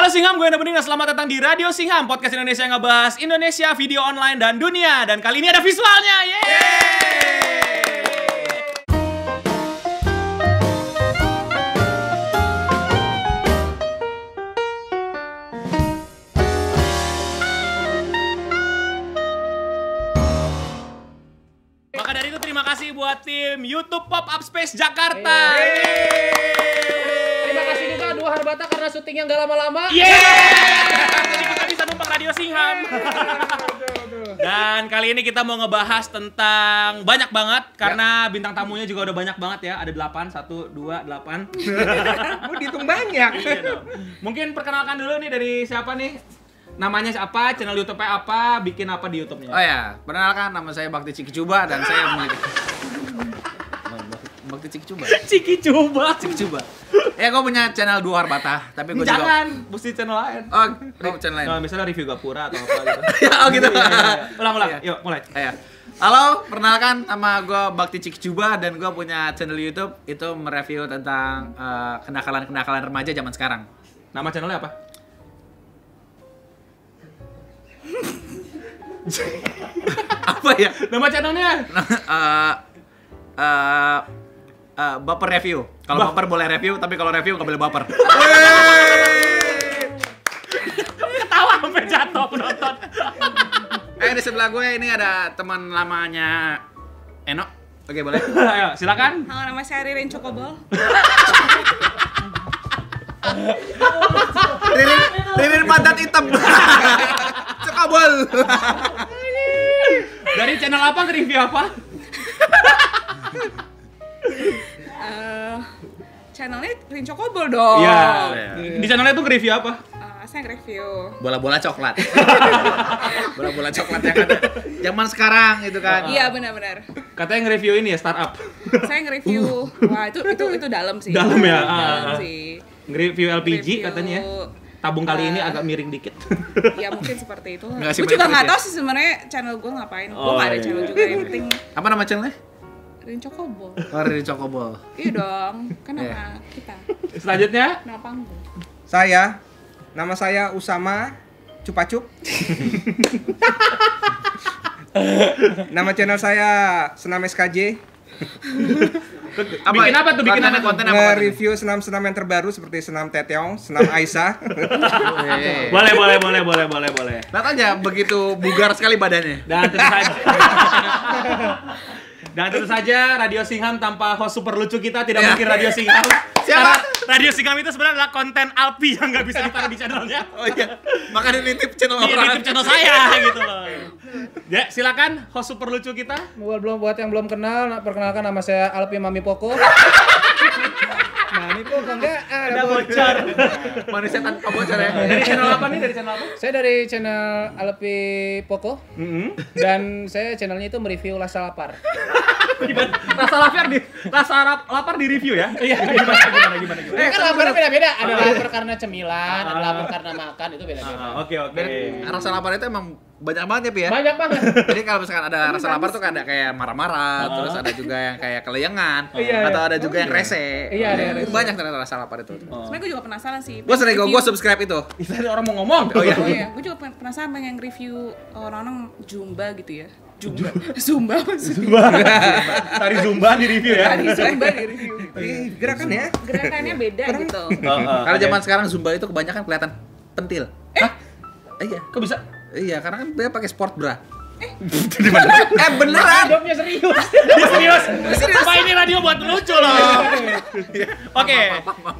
Halo Singham, gue Enda Bening selamat datang di Radio Singham, podcast Indonesia yang ngebahas Indonesia, video online, dan dunia. Dan kali ini ada visualnya, yeay! Maka dari itu terima kasih buat tim YouTube Pop Up Space Jakarta. Terima kasih juga dua Harbata karena syutingnya nggak lama-lama. Yeay! Jadi kita bisa numpang Radio Singham. Dan kali ini kita mau ngebahas tentang banyak banget karena bintang tamunya juga udah banyak banget ya. Ada 8, 1 2 8. Mau dihitung banyak. Iya. Mungkin perkenalkan dulu nih dari siapa nih? Namanya siapa? Channel YouTube-nya apa? Bikin apa di YouTube-nya? Oh ya, perkenalkan nama saya Bakti Ciki Cuba dan saya memiliki Bakti Ciki Cuba. Ciki coba. Ciki Cuba. Ya, gue punya channel dua Harbata, tapi gue juga Jangan, mesti channel lain. Oh, oh channel lain. Nah, misalnya review Gapura atau apa gitu. oh gitu. Iya, iya, iya. Ulang, ulang. Iya. Yuk, mulai. Ya. Halo, perkenalkan nama gue Bakti Ciki Cuba dan gue punya channel YouTube itu mereview tentang eh, kenakalan-kenakalan remaja zaman sekarang. Nama channelnya apa? Apa ya? Nama channelnya? Eh eh eh, baper review. Kalau Ba- baper boleh review, tapi kalau review nggak boleh baper. Ketawa sampai jatuh penonton. Eh di sebelah gue ini ada teman lamanya Eno. Oke boleh. Ayo, silakan. Halo, nama saya Ririn Cokobol. Ririn, Ririn pantat hitam. Cekabol. Dari channel apa ke review apa? Eh, channelnya Ririn Cokobol dong. Iya. iya. Di channelnya tuh nge-review apa? Eh, saya nge-review. Bola-bola coklat. Bola-bola coklat yang ada zaman sekarang gitu kan. Iya, benar-benar. Katanya nge-review ini ya startup. Saya nge-review. Wah, itu itu itu dalam sih. Dalam ya? Dalam Ah. sih. Nge-review LPG Review, katanya. ya. Tabung kali ini eh, agak miring dikit. Ya mungkin seperti itu. Gue juga nggak tahu sih sebenarnya channel gue ngapain. Gue Oh, nggak ada iya. channel juga. Yang penting Apa nama channelnya? Ririn Cokobol. Oh, Ririn Cokobol. Iya dong. Kan nama Iya. kita. Selanjutnya, Nama panggung. Saya, nama saya Usama Cupacup. nama channel saya Senam SKJ. Bikin apa tuh? Bikin konten- apa tuh? konten apa? konten? Nge-review senam-senam yang terbaru seperti senam Teteong, senam Aisyah. Boleh, boleh, boleh, boleh, boleh, boleh. Lihat aja begitu bugar sekali badannya. Dan tentu saja. Dan tentu saja Radio Singham tanpa host super lucu kita tidak Ya. mungkin Radio Singham. Siapa? Radio Singham itu sebenarnya adalah konten Alpi yang nggak bisa ditaruh di channelnya. Oh iya. Makanya nitip channel Di orang. YouTube channel saya gitu loh. Ya, silakan host super lucu kita. Buat belum buat yang belum kenal, perkenalkan nama saya Alpi Mami Poko. Mami Poko enggak ada Ada bocor. Manusia tanpa bocor ya. Dari channel apa nih? Dari channel apa? Saya dari channel Alpi Poko dan saya channelnya itu mereview Lasa Lapar. Gimana? Rasa lapar di rasa lapar di review ya? Iya. Gimana gimana gimana gimana. Eh, kan laparnya beda-beda. Ada lapar karena cemilan, ada lapar karena makan, itu beda-beda. Ah, Oke oke. Dan rasa lapar itu emang banyak banget ya, Pi ya? Banyak banget. Jadi kalau misalkan ada rasa lapar tuh ada kayak marah-marah, terus ada juga yang kayak keleyengan, Iya, atau iya. ada juga yang rese. Iya, ada yang rese. Banyak ternyata rasa lapar itu. Sebenarnya gue juga penasaran sih. Gue sering gue subscribe itu. Itu ada orang mau ngomong. Oh iya. Oh iya, gue juga pen- penasaran pengen review orang-orang Zumba gitu ya. Zumba. Zumba maksudnya. Zumba. Tari Zumba di review ya. Tadi Zumba di review. Ih, Gerakan ya. Gerakannya beda gitu. Kalau zaman sekarang Zumba itu kebanyakan kelihatan pentil. Hah? Iya. Kok bisa? Iya, karena kan dia pakai sport bra. Eh, eh beneran. Hidupnya serius. Dia serius. Apa ini radio buat lucu loh. Oke.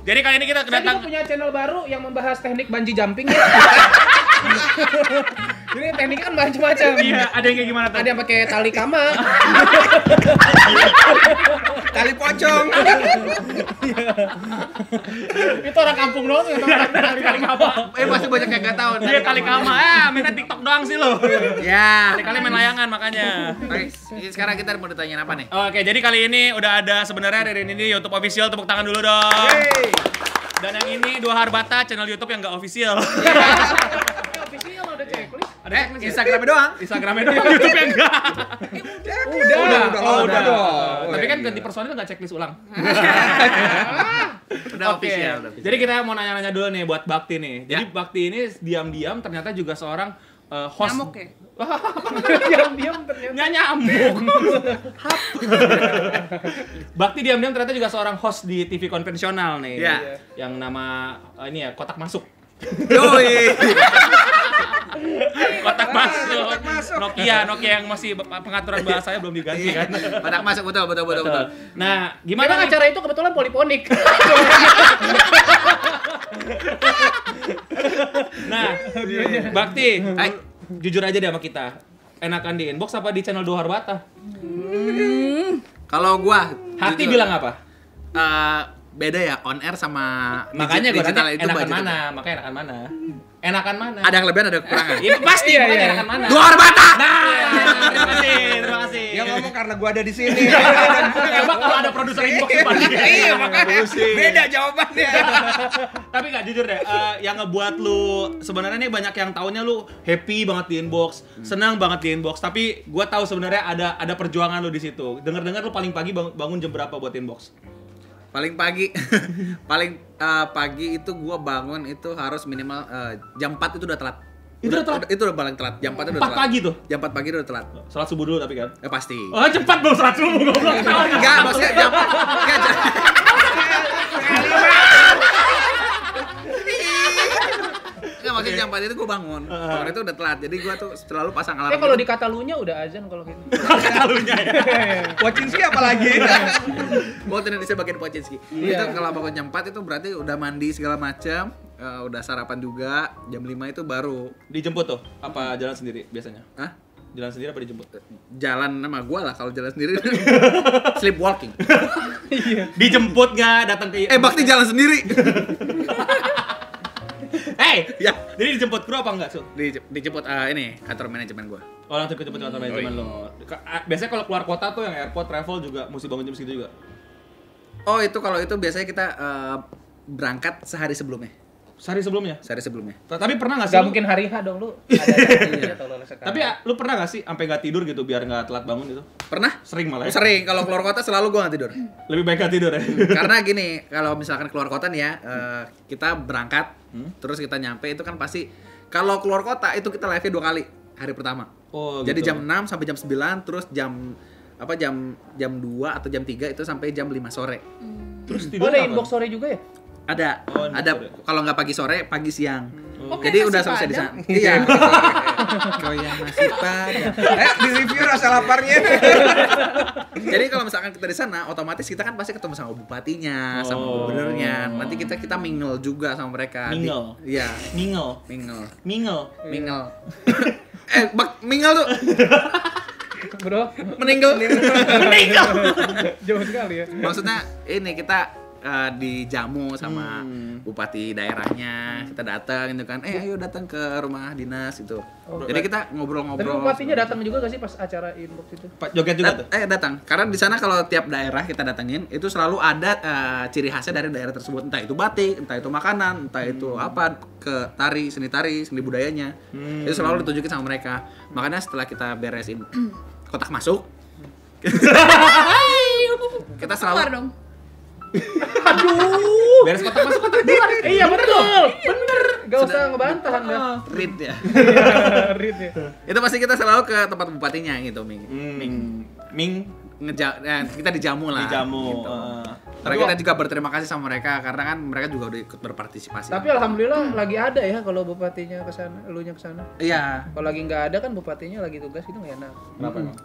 Jadi kali ini kita Saya juga kedatang punya channel baru yang membahas teknik bungee jumping ya. Ini tekniknya kan macam-macam. Iya, ada yang kayak gimana tuh? Ada yang pakai tali kama, Tali pocong. itu orang kampung doang tuh yang tahu tali Kali apa? Eh masih banyak yang nggak tahu. Dia kali kama. Eh, mainnya TikTok doang sih lo. Ya. Kali-kali main layangan makanya. Oke, sekarang kita mau ditanyain apa nih? Oke, jadi kali ini udah ada sebenarnya Ririn ini YouTube official tepuk tangan dulu dong. Dan yang ini dua Harbata channel YouTube yang nggak official. Checklist. Ada Eh, checklist ya? Instagramnya doang. Instagramnya doang, YouTube yang enggak. Udah, udah, Oh, udah udah. dong. Tapi kan ganti personil nggak checklist ulang. Udah udah official. Jadi kita mau nanya-nanya dulu nih buat Bakti nih. Jadi Ya. Bakti ini diam-diam ternyata juga seorang uh, host. Nyamuk ya? Diam-diam ternyata. Nggak nyamuk. Bakti diam-diam ternyata juga seorang host di TV konvensional nih. Ya. Yang nama uh, ini ya kotak masuk. Yoi. Kotak masuk. kotak masuk. Nokia, Nokia yang masih pengaturan bahasanya belum diganti kan. Kotak masuk betul betul betul betul. Nah, Gimana nih? acara itu kebetulan poliponik. Nah, Bakti, jujur aja deh sama kita. Enakan di inbox apa di channel Dohar Bata? Kalau gua Hati jujur, bilang apa? eh, beda ya on air sama Makanya gue digital nanya enakan budget. mana? Makanya enakan mana? Enakan mana? Ada yang lebihan ada yang kekurangan. Ini pasti Iya, iya. enakan mana? Dua orang bata. Nah, terima kasih, terima kasih. Dia ngomong karena gua ada di sini. Coba kalau ada produser inbox dibanding. Iya, makanya beda jawabannya. Tapi nggak jujur deh, eh, yang ngebuat lu sebenarnya nih banyak yang taunya lu happy banget di inbox, senang banget di inbox. Tapi gua tahu sebenarnya ada ada perjuangan lu di situ. Dengar-dengar lu paling pagi bang- bangun jam berapa buat inbox? Paling pagi, paling eh, pagi itu gua bangun itu harus minimal eh, jam 4 itu udah telat. Itu udah telat? Itu udah paling telat. Jam 4 itu udah 4 telat. pagi tuh. Jam 4 pagi udah telat. Salat subuh dulu tapi kan. Ya pasti. Oh, cepat dong salat subuh goblok. Enggak, maksudnya jam enggak jam. Enggak, maksudnya jam 4 itu gue bangun. Bangun itu udah telat. Jadi gue tuh selalu pasang alarm. Eh kalau gitu. di Katalunya udah azan kalau gitu. Kalunya ya. Wacinski apalagi? Buat Indonesia bagian Pocinski. Iya. Itu kalau bangun jam 4 itu berarti udah mandi segala macam, eh, udah sarapan juga. Jam 5 itu baru Dijemput tuh? Apa jalan sendiri biasanya? Hah? Jalan sendiri apa dijemput? Jalan sama gua lah kalau jalan sendiri. Sleepwalking. Dijemput nggak datang ke Eh, Bakti jalan sendiri. Hey, ya, jadi dijemput kru apa enggak, Su? di, dijemput eh, ini kantor manajemen gua. Oh, langsung ke jemput kantor manajemen lo. Biasanya kalau keluar kota tuh yang airport travel juga mesti bangun jam segitu juga. Oh, itu kalau itu biasanya kita eh, berangkat sehari sebelumnya. Sehari sebelumnya. Sehari sebelumnya. Ta- Tapi pernah nggak sih? Gak lu- mungkin hari H dong lu. Ada iya. Tapi lu pernah nggak sih sampai nggak tidur gitu biar nggak telat bangun gitu? Pernah? Sering malah. Ya? Sering kalau keluar kota selalu gua nggak tidur. Lebih baik nggak tidur ya. Karena gini, kalau misalkan keluar kota nih ya, eh, kita berangkat, terus kita nyampe itu kan pasti kalau keluar kota itu kita live-nya dua kali hari pertama. Oh, Jadi gitu. jam 6 sampai jam 9, terus jam apa jam jam 2 atau jam 3 itu sampai jam 5 sore. Terus Oh, tidur ada kapan? inbox sore juga ya? Ada, Oh, ada kalau nggak pagi sore, pagi siang. Oke, Jadi nasi udah selesai di sana. Iya. Kau yang masih padang. Eh, di review rasa laparnya. Jadi kalau misalkan kita di sana, otomatis kita kan pasti ketemu sama bupatinya, sama Oh. gubernurnya. Nanti kita kita mingle juga sama mereka. Mingle? Iya, Mingel. mingle. Mingel. Mingle. eh, bak mingle tuh Bro, meninggal. jauh sekali ya. Maksudnya ini kita eh, dijamu sama Hmm. bupati daerahnya, kita datang gitu kan. Eh, ayo datang ke rumah dinas itu. Oh. Jadi kita Tapi ngobrol-ngobrol. bupatinya datang juga gak sih pas acara inbox itu? Pak joget juga tuh. Dat- eh datang karena di sana kalau tiap daerah kita datengin itu selalu ada eh, ciri khasnya dari daerah tersebut entah itu batik entah itu makanan entah itu apa ke tari seni tari seni budayanya Hmm. itu selalu ditunjukin sama mereka makanya setelah kita beresin kotak masuk kita Keluar selalu dong. Beres kotak masuk kotak keluar. Iya betul, bener. Gak usah ngebantah anda. read ya Read ya. itu pasti kita selalu ke tempat bupatinya gitu Ming Ming. Ming ngeja eh, kita dijamu lah dijamu. gitu. Karena kita juga berterima kasih sama mereka karena kan mereka juga udah ikut berpartisipasi. Tapi alhamdulillah lagi ada ya kalau bupatinya ke sana, elunya ke sana. iya, Kalau lagi nggak ada kan bupatinya lagi tugas itu nggak enak. Kenapa emang?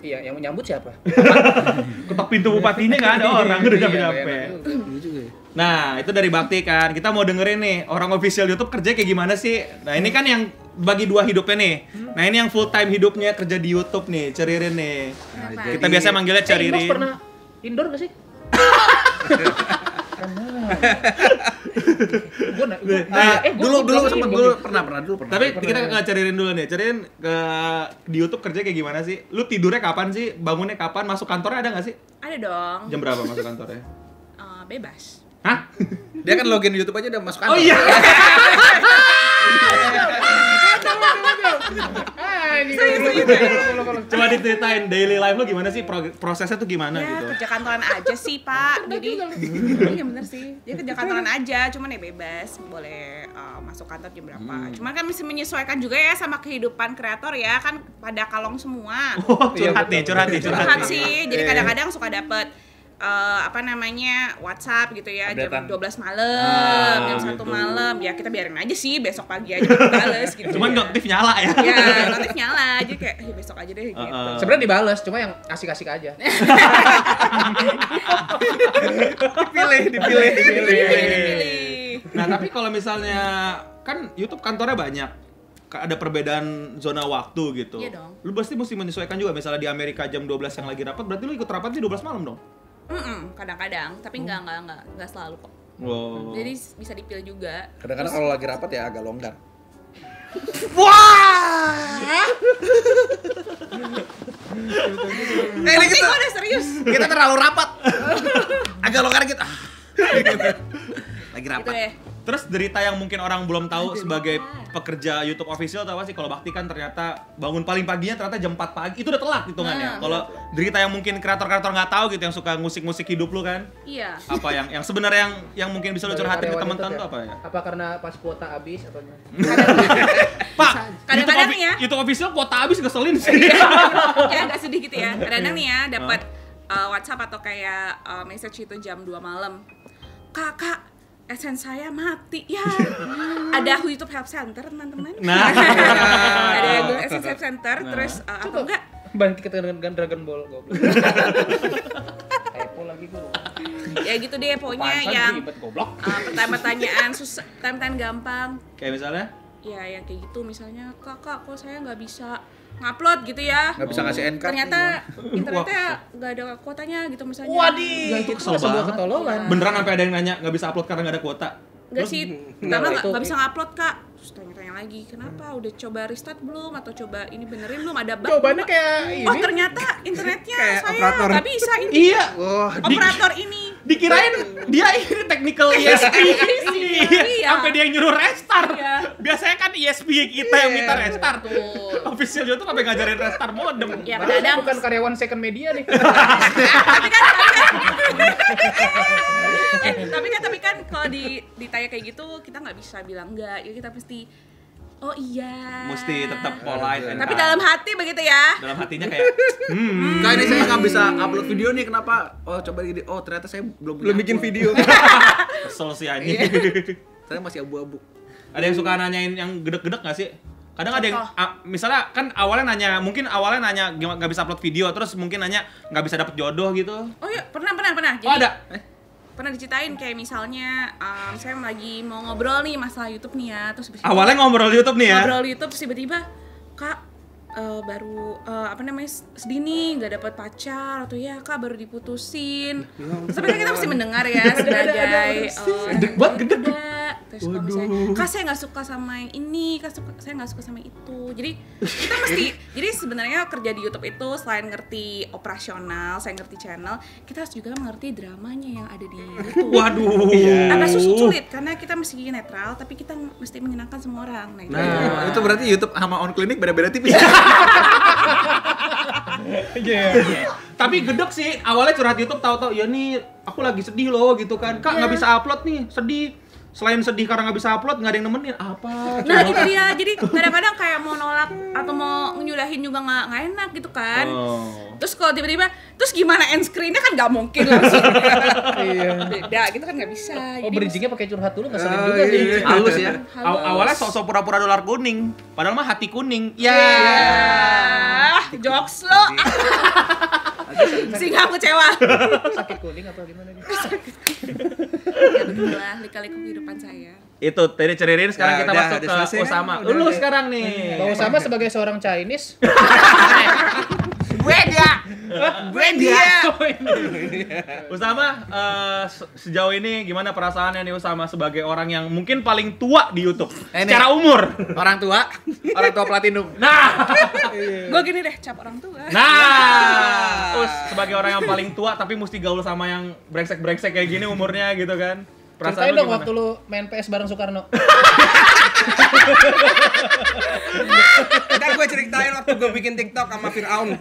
Iya, yang menyambut siapa? Ketok pintu bupatinya nggak ada orang udah Iya, nyampe nggak nyampe. enak juga. iya ya. Nah, itu dari Bakti kan. Kita mau dengerin nih, orang official YouTube kerja kayak gimana sih? Nah, ini kan yang bagi dua hidupnya nih. Nah, ini yang full time hidupnya kerja di YouTube nih, Ceririn nih. Kenapa? Kita biasa manggilnya Eh, Ceririn. pernah indoor gak sih? Gue na- gua- Nah, ah, eh, gua- dulu gua dulu pernah sempet inbox dulu ya. pernah pernah dulu pernah. Tapi kita ke Ceririn dulu nih. Ceririn ke di YouTube kerja kayak gimana sih? Lu tidurnya kapan sih? Bangunnya kapan? Masuk kantornya ada nggak sih? Ada dong. Jam berapa masuk kantornya? Eh, bebas. Hah? Dia kan login YouTube aja udah masuk Oh kantor. iya. Ini kalau- kalau- kalau- kalau- Coba diceritain daily life lu gimana sih? Pro- prosesnya tuh gimana ya gitu? kerja kantoran aja sih pak. Jadi iya bener sih. Dia kerja kantoran aja cuman ya bebas. Boleh uh, masuk kantor jam berapa. Cuman kan mesti menyesuaikan juga ya sama kehidupan kreator ya. Kan pada kalong semua. Oh, curhat nih, curhat nih, curhat. sih. Jadi kadang-kadang suka dapet eh, apa namanya WhatsApp gitu ya jam Updatean. 12 malam jam gitu. 1 malam ya kita biarin aja sih besok pagi aja kita bales gitu Cuman ya. notif nyala ya. ya notif nyala aja kayak "Eh, besok aja deh gitu Heeh. Sebenarnya dibales, cuma yang asik-asik aja. Dipilih, dipilih, dipilih. Pilih-pilih. Nah, tapi kalau misalnya kan YouTube kantornya banyak. Ada perbedaan zona waktu gitu. Iya dong. Lu pasti mesti menyesuaikan juga. Misalnya di Amerika jam 12 yang lagi rapat, berarti lu ikut rapat di 12 malam dong? Mm-mm, kadang-kadang tapi nggak nggak nggak nggak selalu kok Wow. jadi s- bisa dipilih juga Kadang-kadang kalau lagi rapat ya agak longgar. eh ini kita udah serius Kita terlalu rapat. agak longgar gitu. Ah. lagi gitu rapat. Terus derita yang mungkin orang belum tahu sebagai pekerja YouTube official tahu apa sih kalau Bakti kan ternyata bangun paling paginya ternyata jam 4 pagi. Itu udah telat hitungannya. Nah, Kalau derita yang mungkin kreator-kreator nggak tahu gitu yang suka musik-musik hidup lu kan. iya Apa yang yang sebenarnya yang yang mungkin bisa lu curhatin ke teman-teman tuh apa ya? Apa karena pas kuota habis atau? Pak, Kadang-kadang nih ya. YouTube official kuota habis ngeselin sih. ya agak sedih gitu ya kadang-kadang nih ya dapat uh, WhatsApp atau kayak uh, message itu jam 2 malam kakak SN saya mati ya ada YouTube Help Center teman-teman Nah. ada yang SN Help Center terus uh, apa enggak Bangkit ke dengan Dragon Ball goblok. Lagi gua. ya gitu deh pokoknya yang ribet goblok. uh, pertanyaan-pertanyaan susah pertanyaan gampang Kayak misalnya ya yang kayak gitu misalnya kakak kok saya nggak bisa ngupload gitu ya Nggak bisa ngasih NK. ternyata internetnya nggak ada kuotanya gitu misalnya Wadi, Nggak, itu itu kesel sebuah banget. ketolongan. beneran sampai ada yang nanya nggak bisa upload karena nggak ada kuota. Enggak sih, Enggak, karena nggak nggak bisa ngupload kak Terus tanya-tanya lagi, kenapa? Udah coba restart belum? Atau coba ini benerin belum? Ada bug Pak? kayak Oh ini. ternyata internetnya Kayak saya operator. nggak bisa ini Iya. Operator ini Dikirain dia ini technical ESP. Iya. Sampai dia yang nyuruh restart. Iya. Biasanya kan ESP kita yang minta restart. Betul. Official YouTube sampai ngajarin restart modem. Ya Padahal kadang bukan karyawan second media nih. tapi kan tapi kan eh tapi kan tapi kan kalau di ditanya kayak gitu kita nggak bisa bilang enggak ya kita mesti oh iya Mesti tetap polite and tapi dalam hati begitu ya dalam hatinya kayak hmm. Kak ini saya nggak bisa upload video nih kenapa? Oh coba gini. Oh ternyata saya belum Belum bikin upload. video. Kesel sih anjing. Saya masih abu-abu. ada yang suka nanyain yang gedek-gedek gak sih? Kadang ada yang, a- misalnya kan awalnya nanya, mungkin awalnya nanya nggak bisa upload video, terus mungkin nanya nggak bisa dapet jodoh gitu. oh iya pernah pernah pernah Oh ada? Pernah diceritain kayak misalnya um, saya lagi mau ngobrol nih masalah YouTube nih ya terus Awalnya ngobrol di YouTube nih ya? ngobrol di YouTube terus tiba-tiba kak eh, baru eh, apa namanya sedih nih nggak dapat pacar atau ya kak baru diputusin tapi kan kita mesti mendengar ya sebagai eh, Gedek banget, gedek. Terus kalau misalnya kak saya nggak suka sama yang ini kak suka, saya nggak suka sama yang itu jadi kita mesti jadi sebenarnya kerja di YouTube itu selain ngerti operasional saya ngerti channel kita harus juga mengerti dramanya yang ada di YouTube Waduh. agak sulit, sulit karena kita mesti netral tapi kita mesti menyenangkan semua orang nah, itu Nah. itu berarti YouTube sama on clinic beda-beda tipis. Tapi gedek sih, awalnya curhat YouTube tahu-tahu ya nih aku lagi sedih loh gitu kan. Kak nggak Iya. bisa upload nih, sedih. Selain sedih karena nggak bisa upload, nggak ada yang nemenin. Apa? Nah itu dia, jadi kadang-kadang kayak mau nolak atau mau nyudahin juga nggak nggak enak gitu kan. Oh. Terus kalau tiba-tiba, terus gimana end screen-nya kan nggak mungkin langsung. Iya. Beda gitu kan nggak bisa. Oh Jadi bridgingnya pakai curhat dulu nggak sering Oh, juga sih. iya. Halus ya. halus. Aw- awalnya sok-sok pura-pura dolar kuning, padahal mah hati kuning. Ya. Ah, jokes lo. Sehingga aku kecewa. Sakit kuning apa gimana nih? ya begitulah lika-liku kehidupan saya. Itu tadi ceritain sekarang Ya, kita udah, masuk ke kan? Udah, Lu udah. sekarang nih. Bang Usama sebagai seorang Chinese, Usama eh, se- sejauh ini gimana perasaannya nih Usama sebagai orang yang mungkin paling tua di YouTube Eh, nih. secara umur. Orang tua, orang tua platinum. Nah, Gue gini deh, cap orang tua. nah, Us sebagai orang yang paling tua tapi mesti gaul sama yang brengsek-brengsek kayak gini umurnya gitu kan. Perasaan ceritain dong gimana? waktu lu main PS bareng Soekarno. Ntar gue ceritain waktu gue bikin TikTok sama Fir'aun.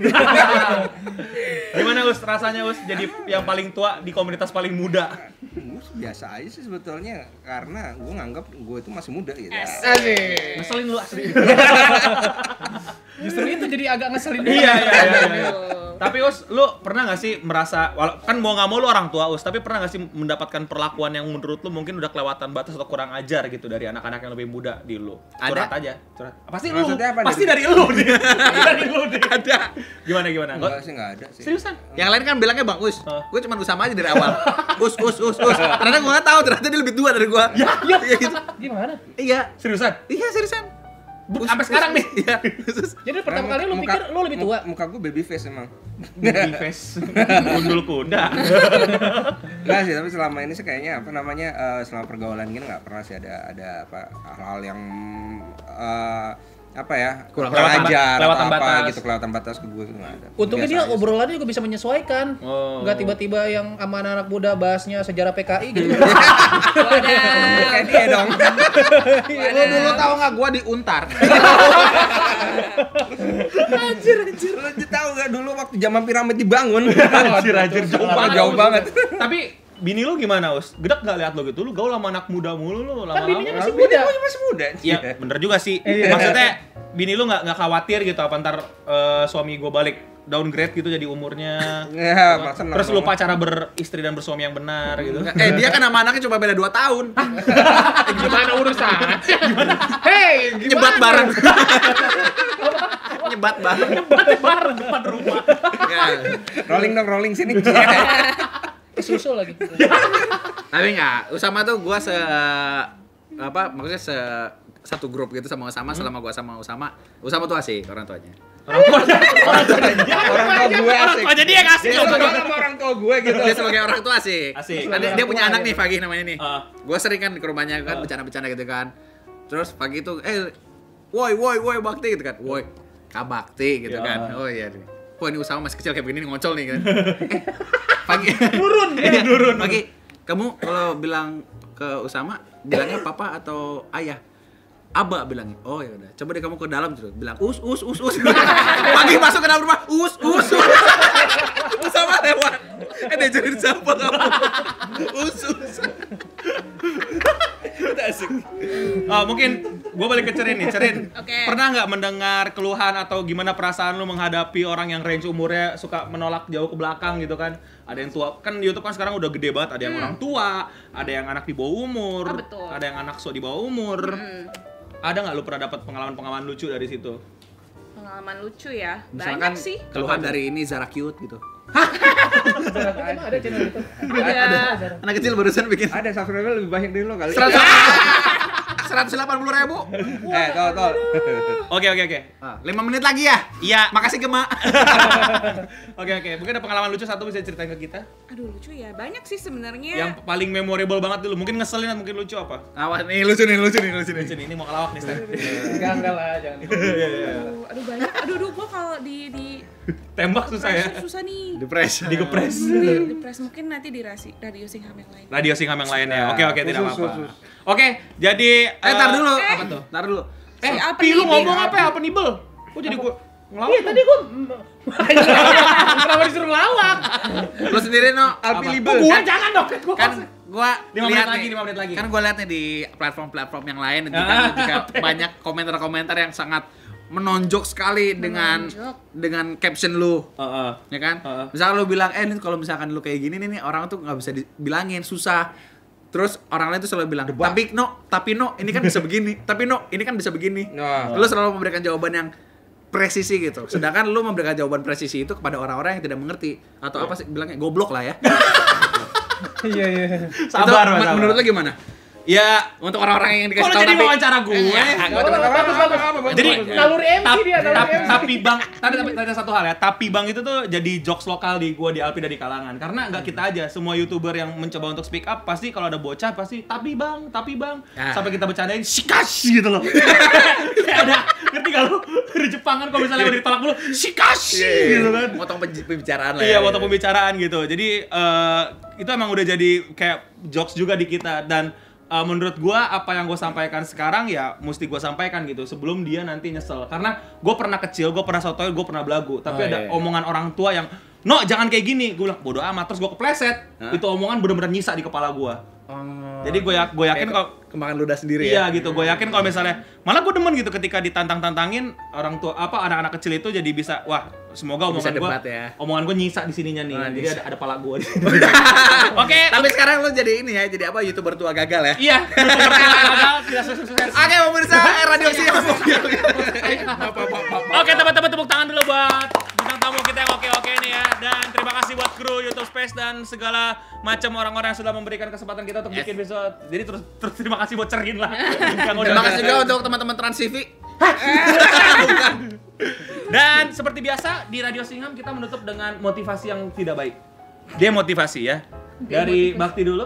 Gimana Us rasanya Us jadi yang paling tua di komunitas paling muda? Biasa aja sih sebetulnya karena gue nganggap gue itu masih muda gitu. Asik. Ngeselin lu asli. Justru itu jadi agak ngeselin. iya, iya, iya, iya. Tapi Us, lu pernah gak sih merasa, kan mau nggak mau lu orang tua Us, tapi pernah gak sih mendapatkan perlakuan yang menurut lu mungkin udah kelewatan batas atau kurang ajar gitu dari anak-anak yang lebih muda di lu? Ada. Curhat aja, curhat. Pasti lu, Maksudnya apa, pasti dari lu nih. dari lu nih. Ada. Gimana gimana? Nggak- Enggak sih enggak ada sih. Seriusan? Yang lain kan bilangnya Bang Us. Hah? Gue cuma Usama aja dari awal. Us, us, us, us. Ternyata gue gak tahu ternyata dia lebih tua dari gue. Ya, Iya gitu. Gimana? Iya. Seriusan? Iya seriusan. Bu- sampai sekarang nih? Iya. Jadi pertama kali lu muka- pikir lu lebih tua. mu- Muka gue baby face emang. Baby face. Gundul kuda. Enggak sih, tapi selama ini sih kayaknya apa namanya eh, selama pergaulan gini nggak pernah sih ada ada apa hal-hal yang eh, apa ya Kurang kurang kelewatan- ajar atau apa batas. gitu kelewatan batas ke gue itu nggak ada. Untungnya dia aja obrolannya juga bisa menyesuaikan. Oh. Nggak tiba-tiba yang sama anak-anak muda bahasnya sejarah PKI gitu. kayak dia dong. Lu dulu tahu nggak gue diuntar? anjir anjir lu tahu nggak dulu waktu zaman piramid dibangun. Anjir, anjir, jauh banget. jauh banget. Tapi bini lu gimana, Us? Gedek gak lihat lu gitu? Lu gaul sama anak muda mulu lu Kan bininya lama-lama. masih Bini muda. gua masih muda. Iya, bener juga sih. Iya. Maksudnya bini lu nggak nggak khawatir gitu apa ntar eh, suami gue balik downgrade gitu jadi umurnya. Ya, masa Terus lupa cara beristri dan bersuami yang benar gitu. eh dia kan sama anaknya cuma beda 2 tahun. Gimana urusan? Hei, Nyebat bareng. Nyebat bareng. bareng depan rumah. Ya. Rolling dong, rolling sini. Susul lagi. Tapi enggak, Usama tuh gua se apa maksudnya se satu grup gitu sama Usama selama gua sama Usama. Usama tuh asik orang tuanya. Orang tuanya. orang tua gue asik. Oh jadi yang asik Dia sama sama orang tua gue gitu. Dia sebagai orang tua asik. Asik. Dia punya anak nih Pagi namanya nih. Ah. Gua sering kan ke rumahnya kan bercanda-bercanda gitu kan. Terus pagi itu eh woi woi woi bakti gitu kan. Woi kabakti gitu Ya. kan. Oh iya nih. Wah ini Usama masih kecil kayak begini nih, ngocol nih kan. eh, pagi Turun, dia turun. Pagi, kamu kalau bilang ke Usama bilangnya papa atau ayah? Aba bilangnya. Oh ya udah. Coba deh kamu ke dalam terus bilang us us us us. Pagi masuk ke dalam rumah us us. us. Usama lewat. Eh dia jadi siapa kamu? Us us. Itu asik. Oh, mungkin gue balik ke Cerin nih, Cerin. Oke. Pernah nggak mendengar keluhan atau gimana perasaan lu menghadapi orang yang range umurnya suka menolak jauh ke belakang gitu kan? Ada yang tua, kan YouTube kan sekarang udah gede banget. Ada yang orang tua, ada yang anak di bawah umur, Hmm. Oh, betul. ada yang anak so di bawah umur. Hmm. Ada nggak lu pernah dapat pengalaman-pengalaman lucu dari situ? Pengalaman lucu ya. Misalkan Banyak sih. keluhan dari ini Zara cute gitu. Emang ada channel itu? Ada. Anak kecil barusan bikin Ada subscriber lebih banyak dari lo kali. seratus delapan puluh ribu. Eh, tol tol. Oke oke oke. Ah, Lima menit lagi ya. Iya. Makasih Gema. Oke oke. Mungkin ada pengalaman lucu satu bisa ceritain ke kita? Aduh lucu ya. Banyak sih sebenarnya. Yang paling memorable banget dulu. Mungkin ngeselin atau mungkin lucu apa? Awas nih lucu nih lucu nih lucu nih. Lucu nih, ini mau kelawak nih, Stan. Enggak, enggak lah, jangan. Aduh, aduh banyak. Aduh, aduh gua kalau di di Tembak susah ya. susah nih. Depres. Digepres. Di, press mungkin nanti di rasi, radio Singham yang lain. Radio Singham yang lainnya. Oke oke tidak apa-apa. Oke, jadi Eh, tar dulu. Eh. Apa tuh? Tar dulu. Eh, Si apa Pi, lu nih, ngomong Pi? apa ya? Apa nibel? Kok jadi gua ngelawak? Iya, tadi gua Kenapa disuruh ngelawak? Lu sendiri no. Alpi apa? Libel. Kok gua jangan dong, kan gua Kan gua Lima menit lagi, lima menit lagi. Kan gua lihat nih di platform-platform yang lain itu Ah, kan ketika banyak komentar-komentar yang sangat menonjok sekali dengan Menonjok. dengan caption lu. Heeh. ya kan? Heeh. Misalkan lu bilang, eh kalau misalkan lu kayak gini nih, nih orang tuh nggak bisa dibilangin, susah. Terus orang lain tuh selalu bilang, tapi no, tapi no, ini kan bisa begini, tapi no, ini kan bisa begini. Nah. Lu selalu memberikan jawaban yang presisi gitu. Sedangkan lu memberikan jawaban presisi itu kepada orang-orang yang tidak mengerti atau apa sih bilangnya goblok lah ya. Iya, iya. Sabar, Itu, sabar. menurut lu gimana? Ya, Untuk orang-orang yang dikasih tahu jadi tapi wawancara gue? Ya. Jadi Naluri MC tap- dia, naluri tap- MC. tapi bang, tadi tapi ada satu hal ya. Tapi bang itu tuh jadi jokes lokal di gua di Alpi dari kalangan. Karena nggak kita aja, semua youtuber yang mencoba untuk speak up pasti kalau ada bocah pasti tapi bang, tapi bang, Ya. sampai kita bercandain shikash gitu loh. Ada, ngerti gak lu? Dari Jepang kan kalau misalnya udah ditolak dulu shikash gitu kan. Motong pembicaraan lah. Iya, ya. waktu pembicaraan gitu. Jadi eh, itu emang udah jadi kayak jokes juga di kita dan uh, menurut gua apa yang gue sampaikan sekarang ya mesti gue sampaikan gitu sebelum dia nanti nyesel karena gue pernah kecil gue pernah sotoy gue pernah belagu tapi Oh, ada iya, iya. omongan orang tua yang no jangan kayak gini gue bilang bodoh amat terus gue kepleset Hah? itu omongan bener-bener nyisa di kepala gue Oh. jadi gue ya, gue yakin kalau kemakan ludah sendiri Iya ya. gitu, gue yakin kalau misalnya malah gue demen gitu ketika ditantang-tantangin orang tua apa anak-anak kecil itu jadi bisa wah semoga omongan gue ya. omongan gue nyisa di sininya nih, Oh, jadi ada ada pala gue. Oke, Tapi sekarang lo jadi ini ya, jadi apa youtuber tua gagal ya? iya, gagal tidak sukses. Oke, pemirsa radio siap. Oke teman-teman tepuk tangan dulu buat YouTube Space dan segala macam orang-orang yang sudah memberikan kesempatan kita untuk Yes. bikin episode. Jadi terus terus terima kasih buat Cerin lah. Terima kasih juga untuk teman-teman Trans TV. Dan seperti biasa di Radio Singham kita menutup dengan motivasi yang tidak baik. Demotivasi ya. Dari Bakti dulu.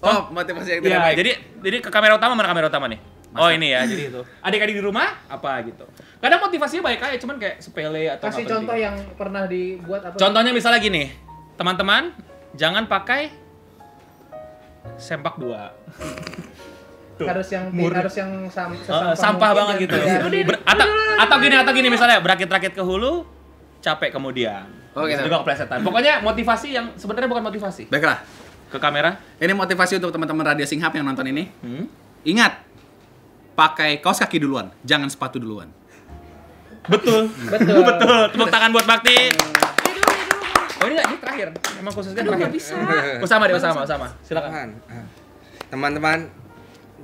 Oh, motivasi yang tidak Ya, baik. jadi jadi ke kamera utama mana kamera utama nih? Oh ini ya, jadi itu. Adik-adik di rumah apa gitu. Kadang motivasinya baik aja, cuman kayak sepele atau Kasih contoh penting. yang pernah dibuat apa? Contohnya misalnya gini, teman-teman jangan pakai sempak dua. Tuh, harus yang murni. harus yang sam, sesampah sampah mungkin banget gitu. tidak- Ber- atau, atau gini atau gini misalnya berakit-rakit ke hulu, capek kemudian. Oh, gitu. Bisa juga keplesetan. Pokoknya motivasi yang sebenarnya bukan motivasi. Baiklah. Ke kamera. Ini motivasi untuk teman-teman Radio Singhap yang nonton ini. Hmm. Ingat, pakai kaos kaki duluan, jangan sepatu duluan. Betul. Betul. Betul. Tepuk tangan buat Bakti. Dia dulu, dia dulu. Oh ini, ini terakhir. Emang khususnya Aduh, terakhir. bisa. Usama deh, Usama, Usama. Silakan. Ah. teman-teman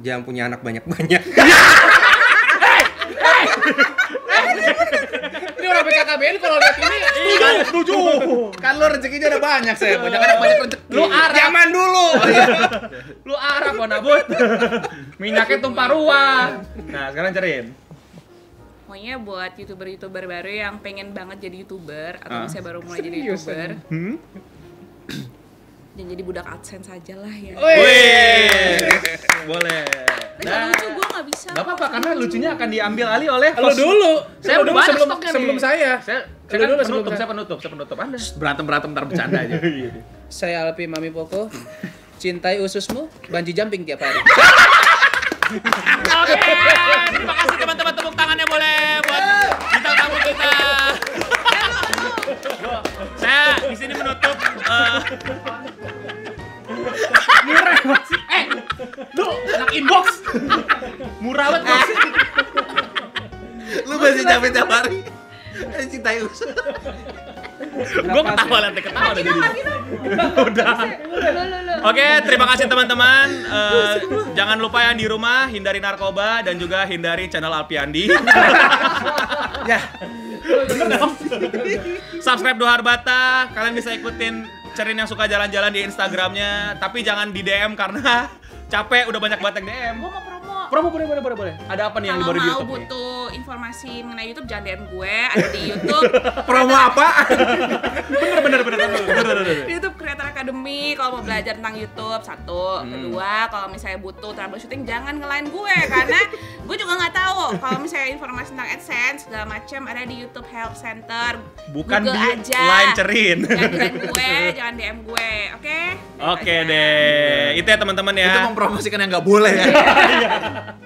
jangan punya anak banyak-banyak. Ini orang BKKBN kalau lihat ini Iya, setuju. Kan lo rezekinya udah banyak, saya. Banyak anak banyak rezeki. Lu Arab. Zaman dulu. Lu Arab, Wanabut. Minyaknya tumpah ruah. Nah, sekarang cerin. Pokoknya buat youtuber-youtuber baru yang pengen banget jadi youtuber atau Ah. misalnya baru mulai jadi youtuber, Hmm? jangan jadi budak adsense aja lah ya. Wih. Boleh. Tapi nggak lucu, gue nggak bisa. Gak apa-apa karena lucunya akan diambil alih oleh host. dulu. Saya udah dulu banyak sebelum stoknya sebelum nih. saya. Saya, saya kan dulu sebelum penutup, saya. saya penutup, saya penutup Anda. Berantem-berantem ntar bercanda aja. Saya Alpi Mami Poko. Cintai ususmu, banji jumping tiap hari. Oke, terima kasih teman-teman tepuk tangannya boleh buat bintang tamu kita. Saya di sini menutup. murah masih. Eh, lu anak inbox. Murah banget. Lu masih capek tiap hari. Eh, Cintai usus. Gue ketawa nanti ketawa udah jadi. Udah. Oke, terima kasih teman-teman. Eh, jangan lupa yang di rumah hindari narkoba dan juga hindari channel Alpiandi. Ya, Subscribe Dohar Bata. Kalian bisa ikutin Cerin yang suka jalan-jalan di Instagramnya. Tapi jangan di DM karena capek udah banyak banget yang DM. Gue mau promo. Promo boleh boleh boleh boleh. Ada apa nih yang Kalau baru di YouTube butuh informasi mengenai YouTube jangan DM gue, ada di YouTube. promo apa? Bener bener bener bener bener bener. bener. di YouTube Creator Academy kalau mau belajar tentang YouTube satu Hmm. kedua kalau misalnya butuh troubleshooting jangan ngelain gue karena gue juga nggak tahu kalau misalnya informasi tentang AdSense segala macam ada di YouTube Help Center Bukan Google di aja line Cerin. jangan line gue jangan DM gue oke Oke deh. Itu ya teman-teman ya. Itu mempromosikan yang nggak boleh ya.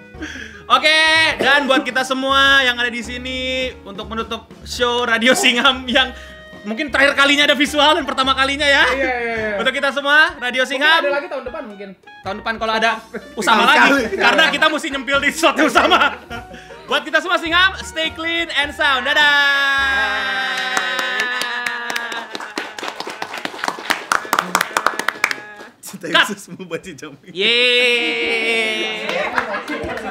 Oke, dan buat kita semua yang ada di sini untuk menutup show Radio Singham yang mungkin terakhir kalinya ada visual dan pertama kalinya ya. Iya iya iya. Untuk kita semua, Radio Mungkin Singham. ada lagi tahun depan mungkin. Tahun depan kalau ada Usama lagi karena kita mesti nyempil di slotnya Usama. Buat kita semua Singham, stay clean and sound. Dadah. Cintai Cut. usus mau baca jam. Yeay.